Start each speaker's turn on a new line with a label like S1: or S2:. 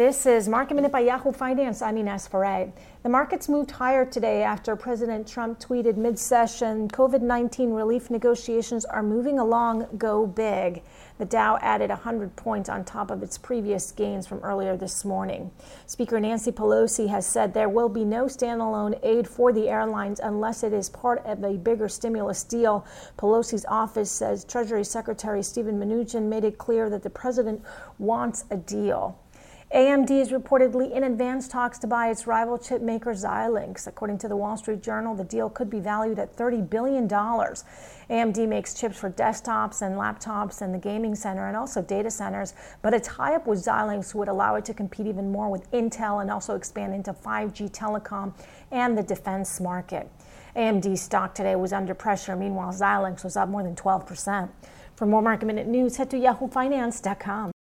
S1: This is Market Minute by Yahoo Finance. I'm Ines Ferre. The markets moved higher today after President Trump tweeted mid session COVID 19 relief negotiations are moving along, go big. The Dow added 100 points on top of its previous gains from earlier this morning. Speaker Nancy Pelosi has said there will be no standalone aid for the airlines unless it is part of a bigger stimulus deal. Pelosi's office says Treasury Secretary Steven Mnuchin made it clear that the president wants a deal. AMD is reportedly in advanced talks to buy its rival chip maker Xilinx. According to the Wall Street Journal, the deal could be valued at $30 billion. AMD makes chips for desktops and laptops and the gaming center and also data centers, but a tie up with Xilinx would allow it to compete even more with Intel and also expand into 5G telecom and the defense market. AMD stock today was under pressure. Meanwhile, Xilinx was up more than 12%. For more market minute news, head to yahoofinance.com.